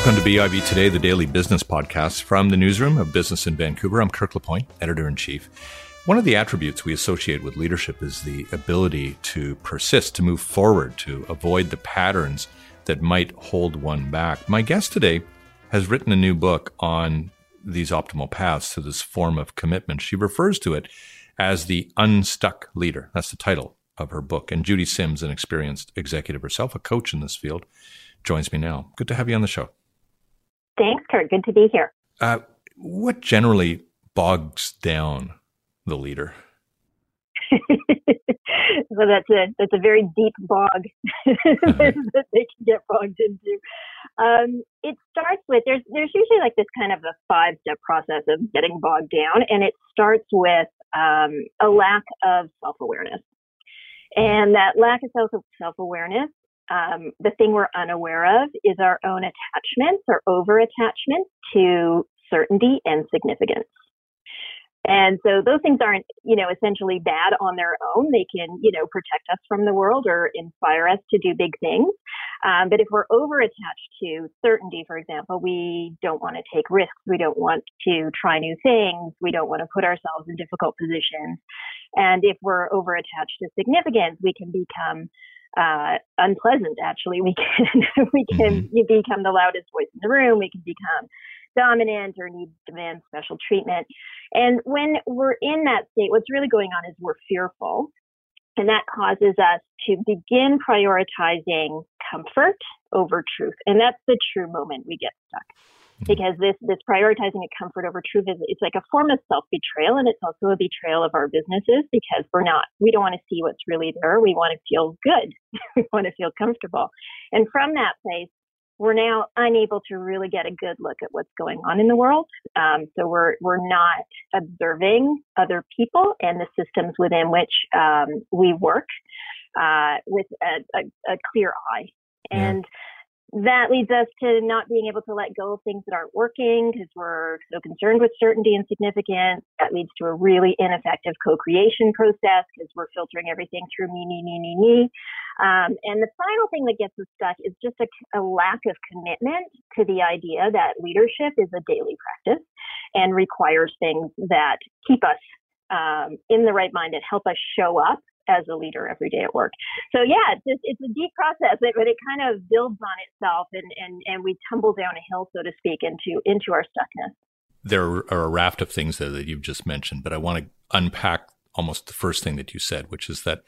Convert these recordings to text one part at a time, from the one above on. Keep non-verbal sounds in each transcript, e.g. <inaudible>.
Welcome to BIV Today, the daily business podcast from the newsroom of Business in Vancouver. I'm Kirk LaPointe, editor in chief. One of the attributes we associate with leadership is the ability to persist, to move forward, to avoid the patterns that might hold one back. My guest today has written a new book on these optimal paths to this form of commitment. She refers to it as the unstuck leader. That's the title of her book. And Judy Sims, an experienced executive herself, a coach in this field, joins me now. Good to have you on the show. Thanks, Kirk. Good to be here. Uh, what generally bogs down the leader? <laughs> so that's a that's a very deep bog <laughs> that they can get bogged into. Um, it starts with there's there's usually like this kind of a five step process of getting bogged down, and it starts with um, a lack of self awareness, and that lack of self self awareness. Um, the thing we're unaware of is our own attachments or over attachment to certainty and significance. And so those things aren't, you know, essentially bad on their own. They can, you know, protect us from the world or inspire us to do big things. Um, but if we're over attached to certainty, for example, we don't want to take risks. We don't want to try new things. We don't want to put ourselves in difficult positions. And if we're over attached to significance, we can become uh, unpleasant. Actually, we can <laughs> we can mm-hmm. become the loudest voice in the room. We can become dominant or need demand special treatment. And when we're in that state, what's really going on is we're fearful. And that causes us to begin prioritizing comfort over truth. And that's the true moment we get stuck. Mm-hmm. Because this, this prioritizing a comfort over truth is it's like a form of self betrayal and it's also a betrayal of our businesses because we're not we don't want to see what's really there. We want to feel good. <laughs> we want to feel comfortable. And from that place, we're now unable to really get a good look at what's going on in the world. Um, so we're we're not observing other people and the systems within which um, we work uh, with a, a, a, clear eye. And that leads us to not being able to let go of things that aren't working because we're so concerned with certainty and significance. That leads to a really ineffective co-creation process because we're filtering everything through me, me, me, me, me. Um, and the final thing that gets us stuck is just a, a lack of commitment to the idea that leadership is a daily practice and requires things that keep us um, in the right mind and help us show up as a leader every day at work. So yeah, it's just, it's a deep process, but it kind of builds on itself, and and and we tumble down a hill, so to speak, into into our stuckness. There are a raft of things there that you've just mentioned, but I want to unpack almost the first thing that you said, which is that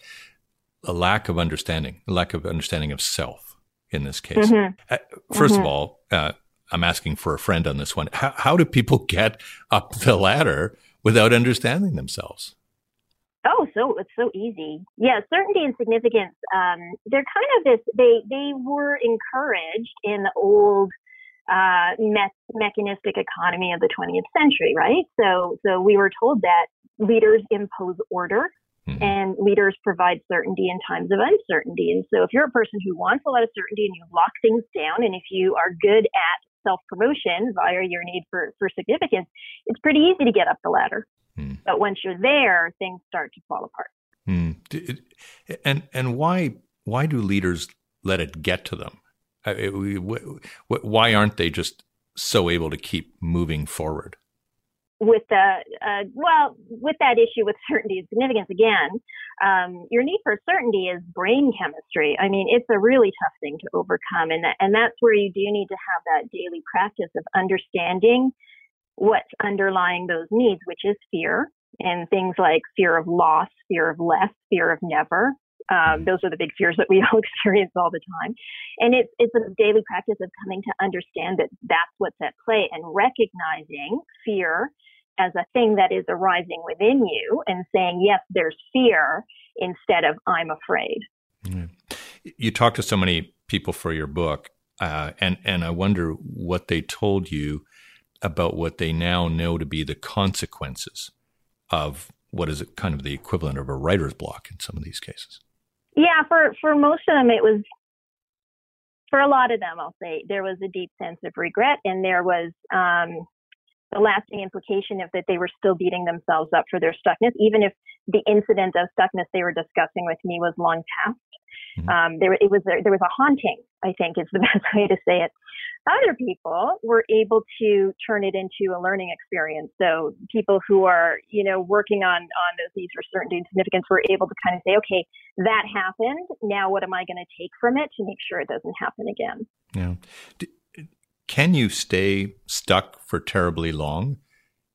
a lack of understanding, a lack of understanding of self in this case. Mm-hmm. Uh, 1st mm-hmm. of all, uh, I'm asking for a friend on this one. How, how do people get up the ladder without understanding themselves? Oh, so it's so easy. Yeah, certainty and significance. Um, they're kind of this. They they were encouraged in the old uh, me- mechanistic economy of the 20th century, right? So so we were told that leaders impose order. Mm-hmm. And leaders provide certainty in times of uncertainty. And so, if you're a person who wants a lot of certainty and you lock things down, and if you are good at self promotion via your need for, for significance, it's pretty easy to get up the ladder. Mm. But once you're there, things start to fall apart. Mm. And and why why do leaders let it get to them? Why aren't they just so able to keep moving forward? With the uh, well, with that issue with <laughs> certainty and significance again, um, your need for certainty is brain chemistry. I mean, it's a really tough thing to overcome, and that, and that's where you do need to have that daily practice of understanding what's underlying those needs, which is fear and things like fear of loss, fear of less, fear of never. Um, mm-hmm. those are the big fears that we <laughs> all experience all the time. And it's, it's a daily practice of coming to understand that that's what's at play and recognizing fear as a thing that is arising within you and saying, yes, there's fear instead of I'm afraid. You talk to so many people for your book, uh, and, and I wonder what they told you about what they now know to be the consequences of what is kind of the equivalent of a writer's block in some of these cases. Yeah, for for most of them, it was. For a lot of them, I'll say there was a deep sense of regret, and there was um, the lasting implication of that they were still beating themselves up for their stuckness, even if the incident of stuckness they were discussing with me was long past. Mm-hmm. Um, there, it was there was a haunting I think is the <laughs> best way to say it. Other people were able to turn it into a learning experience. So people who are, you know, working on on those needs for certainty and significance were able to kind of say, okay, that happened. Now what am I going to take from it to make sure it doesn't happen again? Yeah. Can you stay stuck for terribly long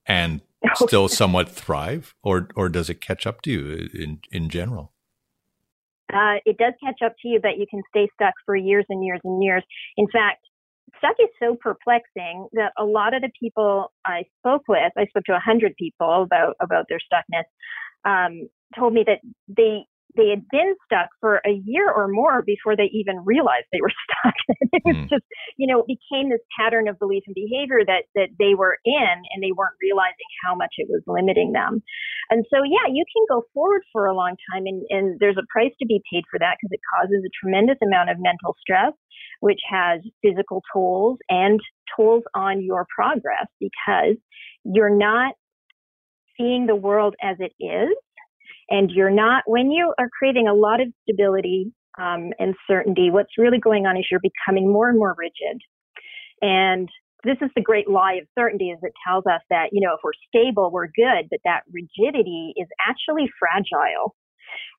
and <laughs> still somewhat thrive, or or does it catch up to you in in general? Uh, it does catch up to you, but you can stay stuck for years and years and years. In fact, stuck is so perplexing that a lot of the people I spoke with, I spoke to a hundred people about about their stuckness, um, told me that they they had been stuck for a year or more before they even realized they were <laughs> stuck. it was mm. just, you know, it became this pattern of belief and behavior that that they were in and they weren't realizing how much it was limiting them. And so yeah, you can go forward for a long time and, and there's a price to be paid for that because it causes a tremendous amount of mental stress, which has physical tolls and tolls on your progress because you're not seeing the world as it is and you're not, when you are creating a lot of stability um, and certainty, what's really going on is you're becoming more and more rigid. And this is the great lie of certainty is it tells us that, you know, if we're stable, we're good, but that rigidity is actually fragile.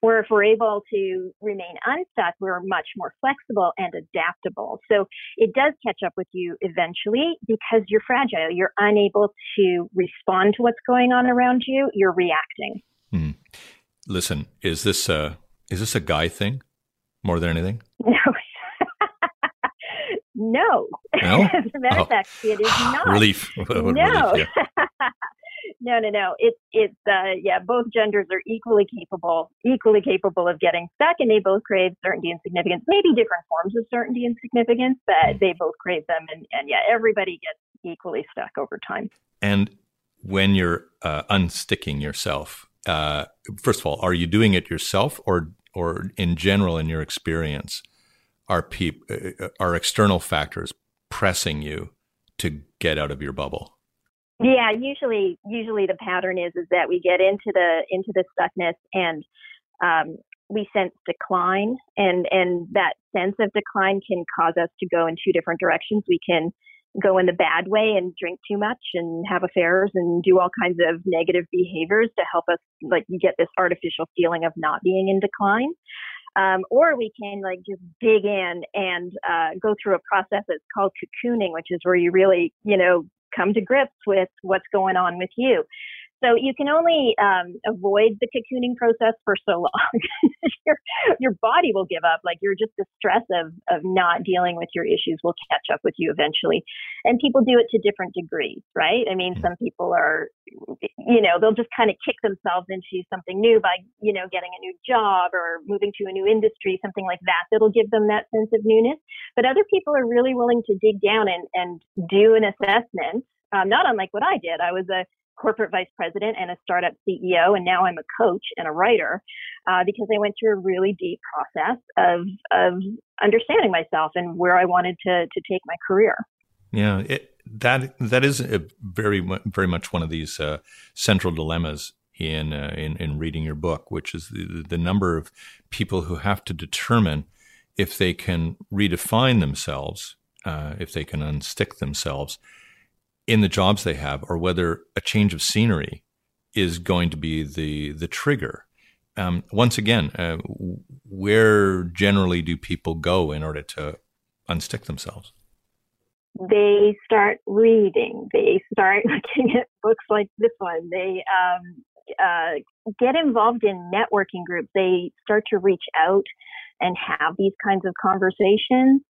Where if we're able to remain unstuck, we're much more flexible and adaptable. So it does catch up with you eventually because you're fragile. You're unable to respond to what's going on around you. You're reacting. Hmm. Listen, is this a is this a guy thing more than anything? <laughs> <laughs> No. no. <laughs> As a matter of oh. fact, it is <sighs> not. Relief. no. Relief, yeah. no, no, no. It's it's uh, yeah. Both genders are equally capable, equally capable of getting stuck, and they both crave certainty and significance. Maybe different forms of certainty and significance, but hmm. they both crave them, and and yeah, everybody gets equally stuck over time. And when you're uh, unsticking yourself, uh, first of all, are you doing it yourself, or or in general in your experience, are peop- uh, uh, are external factors pressing you to get out of your bubble? Yeah, usually usually the pattern is is that we get into the into the stuckness and um, we sense decline, and and that sense of decline can cause us to go in two different directions. We can go in the bad way and drink too much and have affairs and do all kinds of negative behaviors to help us like you get this artificial feeling of not being in decline. Um, or we can like just dig in and uh, go through a process that's called cocooning, which is where you really, you know, come to grips with what's going on with you. So you can only um, avoid the cocooning process for so long. <laughs> your, your body will give up. Like you're just the stress of, of not dealing with your issues will catch up with you eventually. And people do it to different degrees, right? I mean, some people are, you know, they'll just kind of kick themselves into something new by, you know, getting a new job or moving to a new industry, something like that, that'll give them that sense of newness. But other people are really willing to dig down and, and do an assessment um, not unlike what I did. I was a corporate vice president and a startup CEO, and now I'm a coach and a writer uh, because I went through a really deep process of of understanding myself and where I wanted to to take my career. Yeah, it, that that is very very much one of these uh, central dilemmas in, uh, in in reading your book, which is the, the number of people who have to determine if they can redefine themselves, uh, if they can unstick themselves in the jobs they have or whether a change of scenery is going to be the the trigger. Um, once again, uh, where generally do people go in order to unstick themselves? They start reading. They start <laughs> looking at books like this one. They um, uh, get involved in networking groups. They start to reach out and have these kinds of conversations.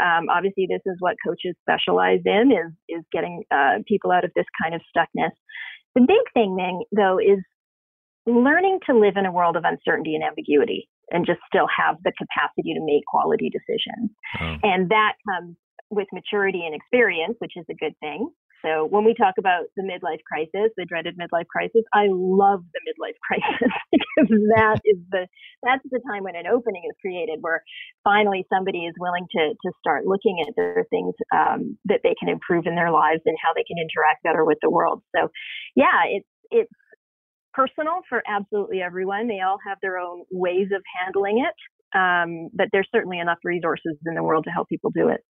Um, obviously, this is what coaches specialize in is is getting uh, people out of this kind of stuckness. The big thing, Ming, though, is learning to live in a world of uncertainty and ambiguity and just still have the capacity to make quality decisions. Oh. And that comes with maturity and experience, which is a good thing. So when we talk about the midlife crisis, the dreaded midlife crisis, I love the midlife <laughs> crisis because that is the that's the time when an opening is created where finally somebody is willing to to start looking at their things um, that they can improve in their lives and how they can interact better with the world. So yeah, it's it's personal for absolutely everyone. They all have their own ways of handling it. um, but there's certainly enough resources in the world to help people do it.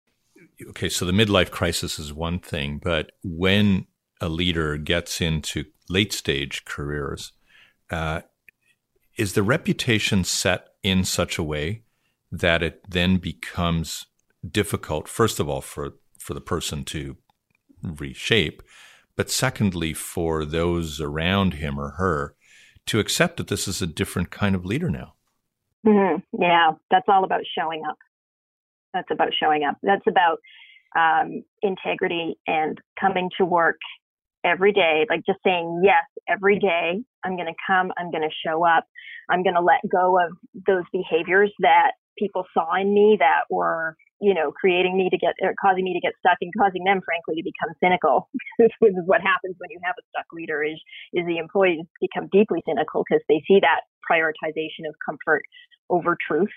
Okay, so the midlife crisis is one thing, but when a leader gets into late stage careers, uh, is the reputation set in such a way that it then becomes difficult, first of all, for, for the person to reshape, but secondly, for those around him or her to accept that this is a different kind of leader now? Mm-hmm. Yeah, that's all about showing up. That's about showing up. That's about um, integrity and coming to work every day, like just saying yes every day. I'm going to come. I'm going to show up. I'm going to let go of those behaviors that people saw in me that were, you know, creating me to get, or causing me to get stuck and causing them, frankly, to become cynical. <laughs> this is what happens when you have a stuck leader is, is the employees become deeply cynical because they see that prioritization of comfort over truth.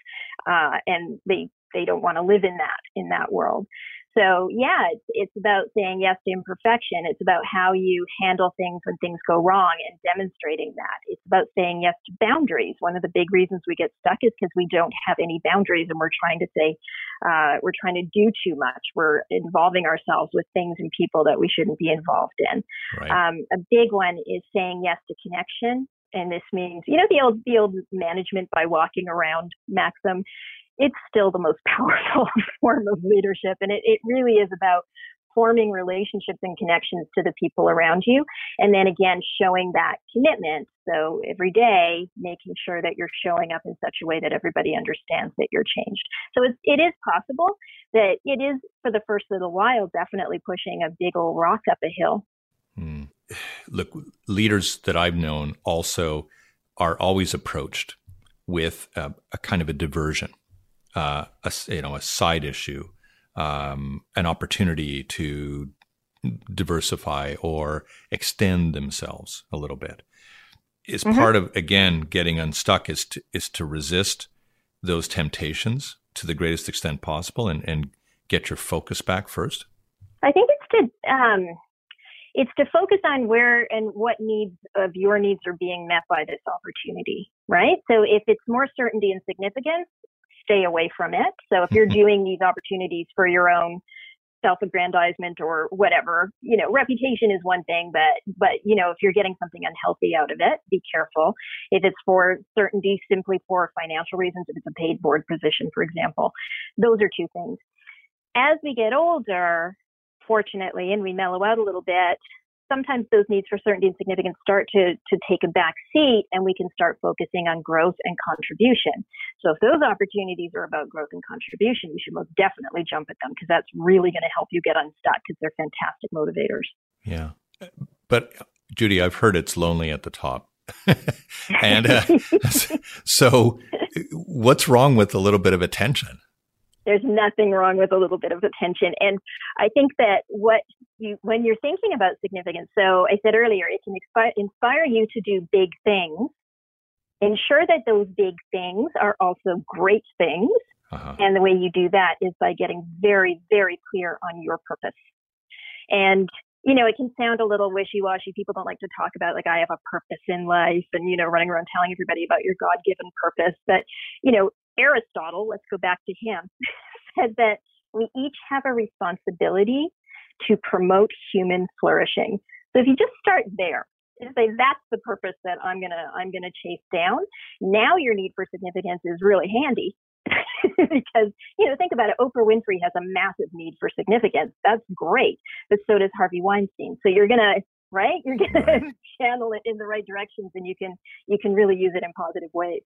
Uh, and they, they don't want to live in that, in that world. So yeah, it's, it's about saying yes to imperfection. It's about how you handle things when things go wrong and demonstrating that. It's about saying yes to boundaries. One of the big reasons we get stuck is because we don't have any boundaries and we're trying to say, uh, we're trying to do too much. We're involving ourselves with things and people that we shouldn't be involved in. Right. Um, a big one is saying yes to connection and this means you know the old the old management by walking around maxim it's still the most <laughs> powerful form of leadership. And it, it really is about forming relationships and connections to the people around you. And then again, showing that commitment. So every day, making sure that you're showing up in such a way that everybody understands that you're changed. So it's, it is possible that it is for the first little while, definitely pushing a big old rock up a hill. Hmm. <sighs> Look, leaders that I've known also are always approached with a, a kind of a diversion uh, a you know a side issue, um, an opportunity to diversify or extend themselves a little bit. Is mm-hmm. part of again getting unstuck is to is to resist those temptations to the greatest extent possible and and get your focus back first. I think it's to um, it's to focus on where and what needs of your needs are being met by this opportunity, right? So if it's more certainty and significance, stay away from it. So if you're mm-hmm. doing these opportunities for your own self-aggrandizement or whatever, you know, reputation is one thing, but but you know, if you're getting something unhealthy out of it, be careful. If it's for certainty simply for financial reasons, if it's a paid board position, for example, those are two things. As we get older, fortunately, and we mellow out a little bit, sometimes those needs for certainty and significance start to, to take a back seat and we can start focusing on growth and contribution. So if those opportunities are about growth and contribution, you should most definitely jump at them because that's really going to help you get unstuck because they're fantastic motivators. Yeah. But Judy, I've heard it's lonely at the top. <laughs> and uh, <laughs> <laughs> so what's wrong with a little bit of attention? There's nothing wrong with a little bit of attention. And I think that what you, when you're thinking about significance, so I said earlier, it can inspire, inspire you to do big things. Ensure that those big things are also great things. Uh-huh. And the way you do that is by getting very, very clear on your purpose. And you know, it can sound a little wishy-washy. People don't like to talk about like I have a purpose in life and you know, running around telling everybody about your God-given purpose. But you know, Aristotle, let's go back to him, <laughs> said that we each have a responsibility to promote human flourishing. So if you just start there, and say that's the purpose that I'm gonna I'm gonna chase down. Now your need for significance is really handy <laughs> because you know think about it. Oprah Winfrey has a massive need for significance. That's great, but so does Harvey Weinstein. So you're gonna right you're gonna right. <laughs> channel it in the right directions, and you can you can really use it in positive ways.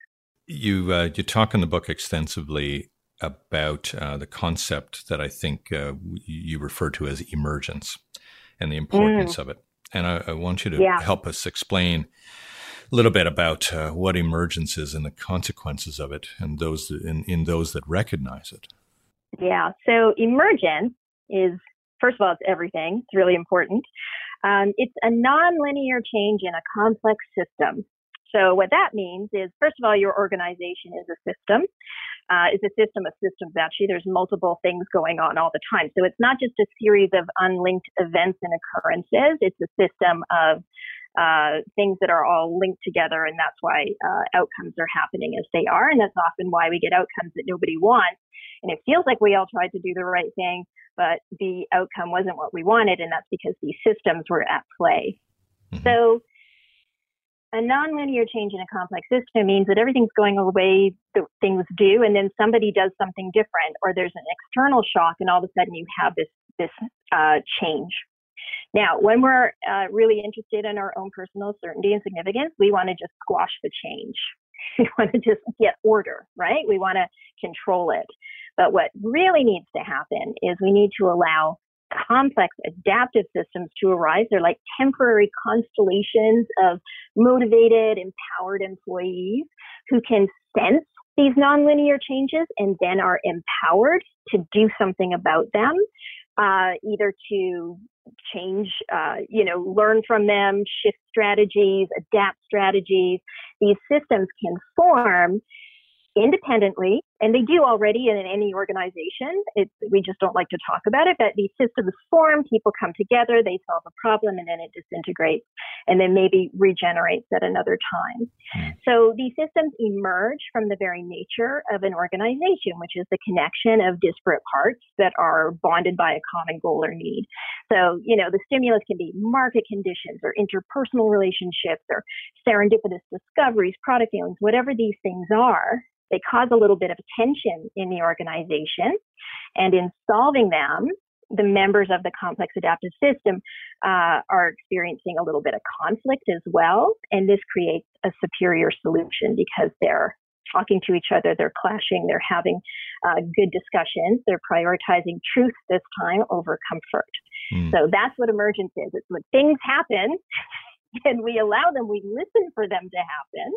You uh, you talk in the book extensively about uh, the concept that I think uh, you refer to as emergence and the importance mm. of it. And I, I want you to yeah. help us explain a little bit about uh, what emergence is and the consequences of it, and those in, in those that recognize it. Yeah. So emergence is first of all, it's everything. It's really important. Um, it's a nonlinear change in a complex system. So what that means is, first of all, your organization is a system. Uh, is a system of systems actually. There's multiple things going on all the time. So it's not just a series of unlinked events and occurrences. It's a system of uh, things that are all linked together, and that's why uh, outcomes are happening as they are, and that's often why we get outcomes that nobody wants. And it feels like we all tried to do the right thing, but the outcome wasn't what we wanted, and that's because these systems were at play. Mm-hmm. So a nonlinear change in a complex system means that everything's going the way that things do, and then somebody does something different, or there's an external shock, and all of a sudden you have this this uh, change. Now, when we're uh, really interested in our own personal certainty and significance, we want to just squash the change. <laughs> We want to just get order, right? We want to control it. But what really needs to happen is we need to allow complex adaptive systems to arise. They're like temporary constellations of motivated, empowered employees who can sense these nonlinear changes and then are empowered to do something about them, uh, either to change, uh, you know, learn from them, shift strategies, adapt strategies. These systems can form independently, and they do already in any organization. It's, we just don't like to talk about it, but these systems form, people come together, they solve a problem, and then it disintegrates and then maybe regenerates at another time. Hmm. So these systems emerge from the very nature of an organization, which is the connection of disparate parts that are bonded by a common goal or need. So, you know, the stimulus can be market conditions or interpersonal relationships or serendipitous discoveries, product dealings, whatever these things are they cause a little bit of tension in the organization. And in solving them, the members of the complex adaptive system uh, are experiencing a little bit of conflict as well. And this creates a superior solution because they're talking to each other, they're clashing, they're having uh, good discussions, they're prioritizing truth this time over comfort. Mm. So that's what emergence is. It's when things happen <laughs> and we allow them, we listen for them to happen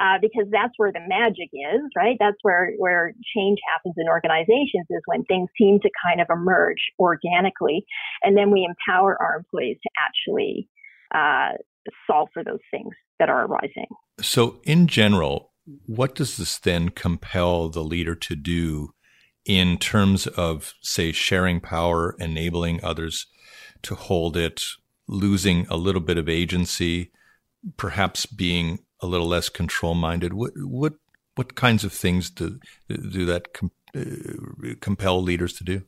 uh, because that's where the magic is, right? That's where where change happens in organizations is when things seem to kind of emerge organically, and then we empower our employees to actually uh, solve for those things that are arising. So, in general, what does this then compel the leader to do in terms of, say, sharing power, enabling others to hold it, losing a little bit of agency, perhaps being a little less control minded. What what what kinds of things do do that com- uh, compel leaders to do?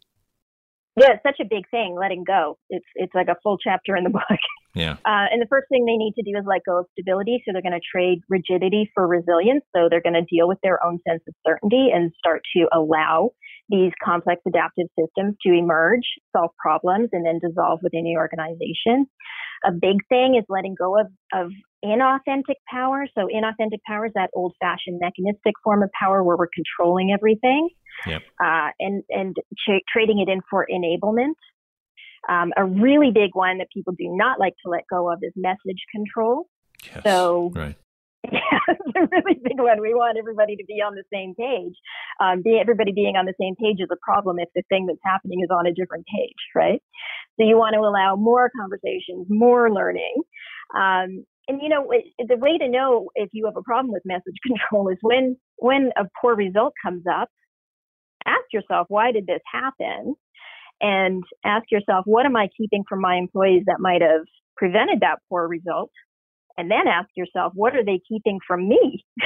Yeah, it's such a big thing, letting go. It's it's like a full chapter in the book. <laughs> Yeah. Uh, and the first thing they need to do is let go of stability. So they're going to trade rigidity for resilience. So they're going to deal with their own sense of certainty and start to allow these complex adaptive systems to emerge, solve problems, and then dissolve within the organization. A big thing is letting go of, of inauthentic power. So inauthentic power is that old fashioned mechanistic form of power where we're controlling everything. Yep. Uh, and and trading it in for enablement. Um, a really big one that people do not like to let go of is message control. Yes, so right. Yeah, <laughs> it's a really big one. We want everybody to be on the same page. Um, be, everybody being on the same page is a problem if the thing that's happening is on a different page, right? So you want to allow more conversations, more learning. Um, and you know, the way to know if you have a problem with message <laughs> control is when when a poor result comes up, ask yourself, why did this happen? And ask yourself, what am I keeping from my employees that might have prevented that poor result? And then ask yourself, what are they keeping from me? <laughs>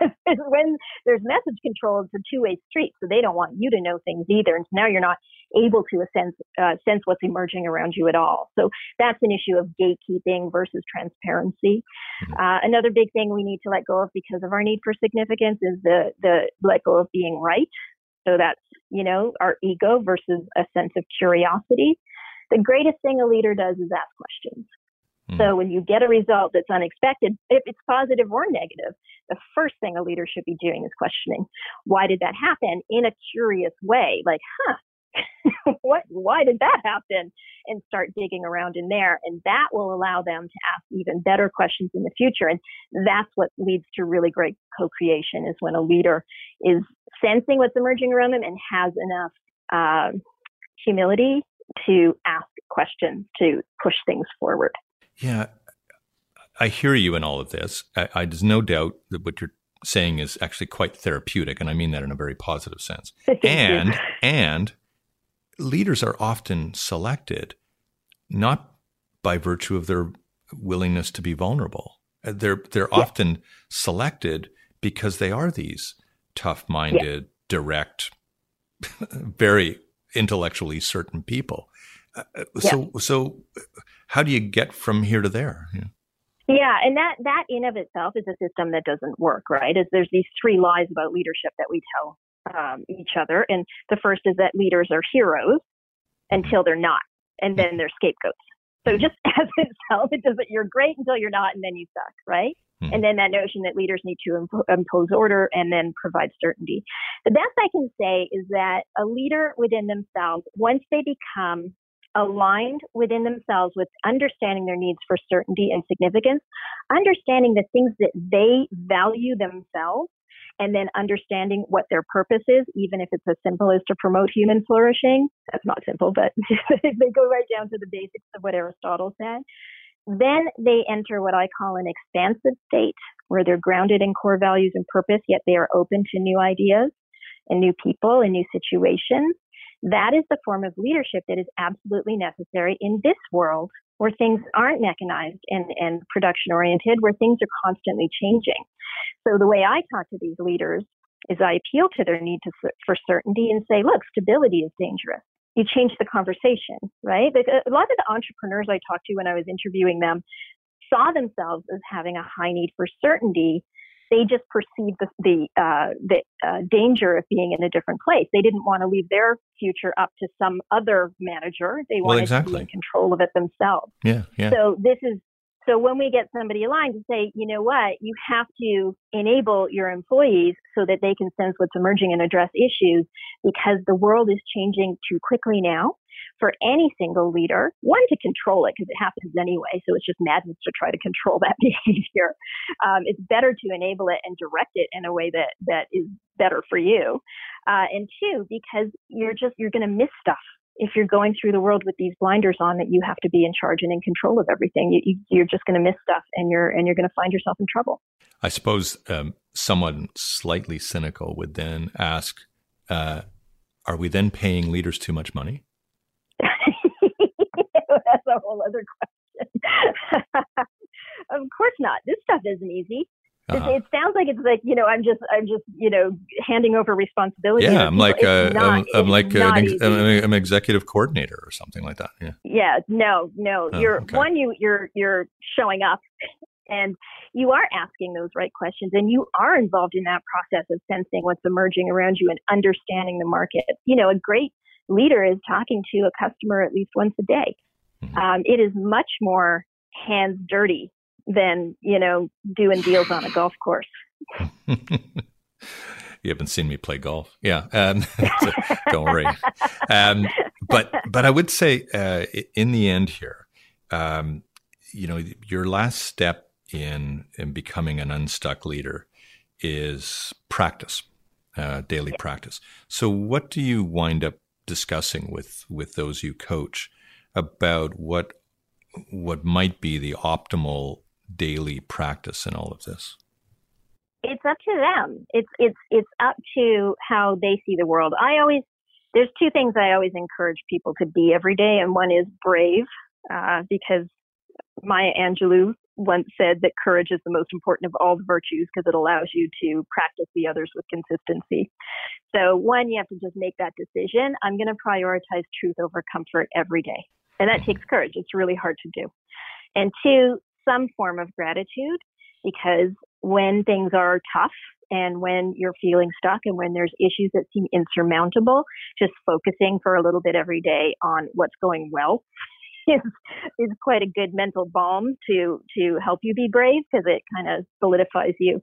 because when there's message control, it's a two-way street, so they don't want you to know things either. And so now you're not able to sense uh, sense what's emerging around you at all. So that's an issue of gatekeeping versus transparency. Mm-hmm. Uh, another big thing we need to let go of because of our need for significance is the the let go of being right. So that's you know our ego versus a sense of curiosity. The greatest thing a leader does is ask questions. Mm. So when you get a result that's unexpected, if it's positive or negative, the first thing a leader should be doing is questioning, why did that happen in a curious way? Like, huh, <laughs> what, why did that happen? And start digging around in there. And that will allow them to ask even better questions in the future. And that's what leads to really great co-creation is when a leader is sensing what's emerging around them and has enough uh, humility to ask questions to push things forward. Yeah, I hear you in all of this. I, I, there's no doubt that what you're saying is actually quite therapeutic, and I mean that in a very positive sense. <laughs> and and leaders are often selected not by virtue of their willingness to be vulnerable. Uh, they're they're yeah. often selected because they are these tough-minded, yeah. direct, <laughs> very intellectually certain people. Uh, uh so yeah. so how do you get from here to there? Yeah. Yeah, and that that in of itself is a system that doesn't work, right? Is there's these three lies about leadership that we tell um, each other, and the first is that leaders are heroes until they're not, and then they're scapegoats. So just <laughs> as itself, it does that you're great until you're not, and then you suck, right? Hmm. And then that notion that leaders need to imp- impose order and then provide certainty. The best I can say is that a leader within themselves, once they become aligned within themselves with understanding their needs for certainty and significance, understanding the things that they value themselves, and then understanding what their purpose is, even if it's as simple as to promote human flourishing. That's not simple, but <laughs> they go right down to the basics of what Aristotle said. Then they enter what I call an expansive state where they're grounded in core values and purpose, yet they are open to new ideas and new people and new situations. That is the form of leadership that is absolutely necessary in this world where things aren't mechanized and, and production oriented, where things are constantly changing. So the way I talk to these leaders is I appeal to their need to, for certainty and say, look, stability is dangerous. You change the conversation, right? A lot of the entrepreneurs I talked to when I was interviewing them saw themselves as having a high need for certainty they just perceived the the, uh, the uh, danger of being in a different place. They didn't want to leave their future up to some other manager. They wanted well, exactly. to be in control of it themselves. Yeah, yeah. So this is so when we get somebody aligned to say, you know what, you have to enable your employees so that they can sense what's emerging and address issues because the world is changing too quickly now for any single leader, one to control it because it happens anyway. So it's just madness to try to control <laughs> that behavior. Um, it's better to enable it and direct it in a way that that is better for you. Uh, and two, because you're just you're going to miss stuff if you're going through the world with these blinders on that you have to be in charge and in control of everything you, you're just going to miss stuff and you're and you're going to find yourself in trouble i suppose um, someone slightly cynical would then ask uh, are we then paying leaders too much money <laughs> that's a whole other question. <laughs> of course not. This stuff isn't easy. Uh-huh. It, it, sounds like it's like you know I'm just I'm just you know handing over responsibility. Yeah, I'm like a, not, I'm, I'm like a, an, I'm, an executive coordinator or something like that. Yeah. Yeah. No. No. Oh, you're okay. one. You you're you're showing up, and you are asking those right questions, and you are involved in that process of sensing what's emerging around you and understanding the market. You know, a great leader is talking to a customer at least once a day. Mm-hmm. Um, it is much more hands dirty than you know doing deals on a <laughs> golf course. you haven't seen me play golf, yeah. Um, <laughs> so don't worry. Um, but but I would say uh, in the end here, um, you know, your last step in in becoming an unstuck leader is practice, uh, daily yeah. practice. So what do you wind up discussing with with those you coach about what what might be the optimal daily practice in all of this? It's up to them. It's it's it's up to how they see the world. I always there's two things I always encourage people to be every day, and one is brave, uh, because Maya Angelou once said that courage is the most important of all the virtues because it allows you to practice the others with consistency. So, one, you have to just make that decision. I'm going to prioritize truth over comfort every day. And that takes courage. It's really hard to do. And two, some form of gratitude because when things are tough and when you're feeling stuck and when there's issues that seem insurmountable, just focusing for a little bit every day on what's going well <laughs> is is quite a good mental balm to to help you be brave because it kind of solidifies you.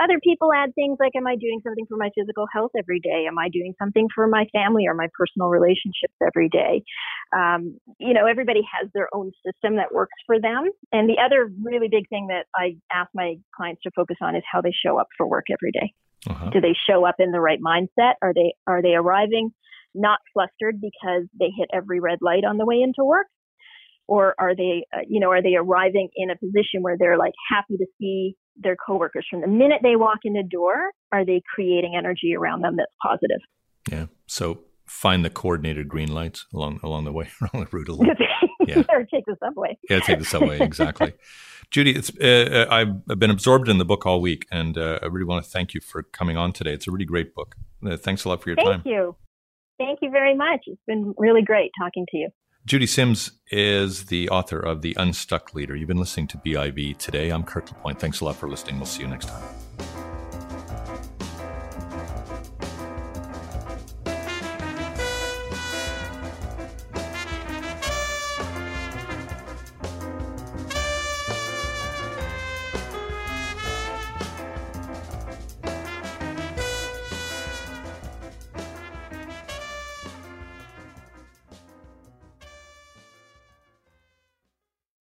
Other people add things like, "Am I doing something for my physical health every day? Am I doing something for my family or my personal relationships every day?" Um, you know, everybody has their own system that works for them. And the other really big thing that I ask my clients to focus on is how they show up for work every day. Uh-huh. Do they show up in the right mindset? Are they are they arriving not flustered because they hit every red light on the way into work? or are they, uh, you know, are they arriving in a position where they're like happy to see their coworkers from the minute they walk in the door? Are they creating energy around them that's positive? Yeah. So find the coordinated green lights along along the way, <laughs> along the route. Along. yeah. <laughs> or take the subway. Yeah, take the subway exactly. <laughs> Judy, it's, uh, uh, I've been absorbed in the book all week, and uh, I really want to thank you for coming on today. It's a really great book. Uh, thanks a lot for your thank time. Thank you. Thank you very much. It's been really great talking to you. Judy Sims is the author of The Unstuck Leader. You've been listening to BIV today. I'm Kirk LaPointe. Thanks a lot for listening. We'll see you next time.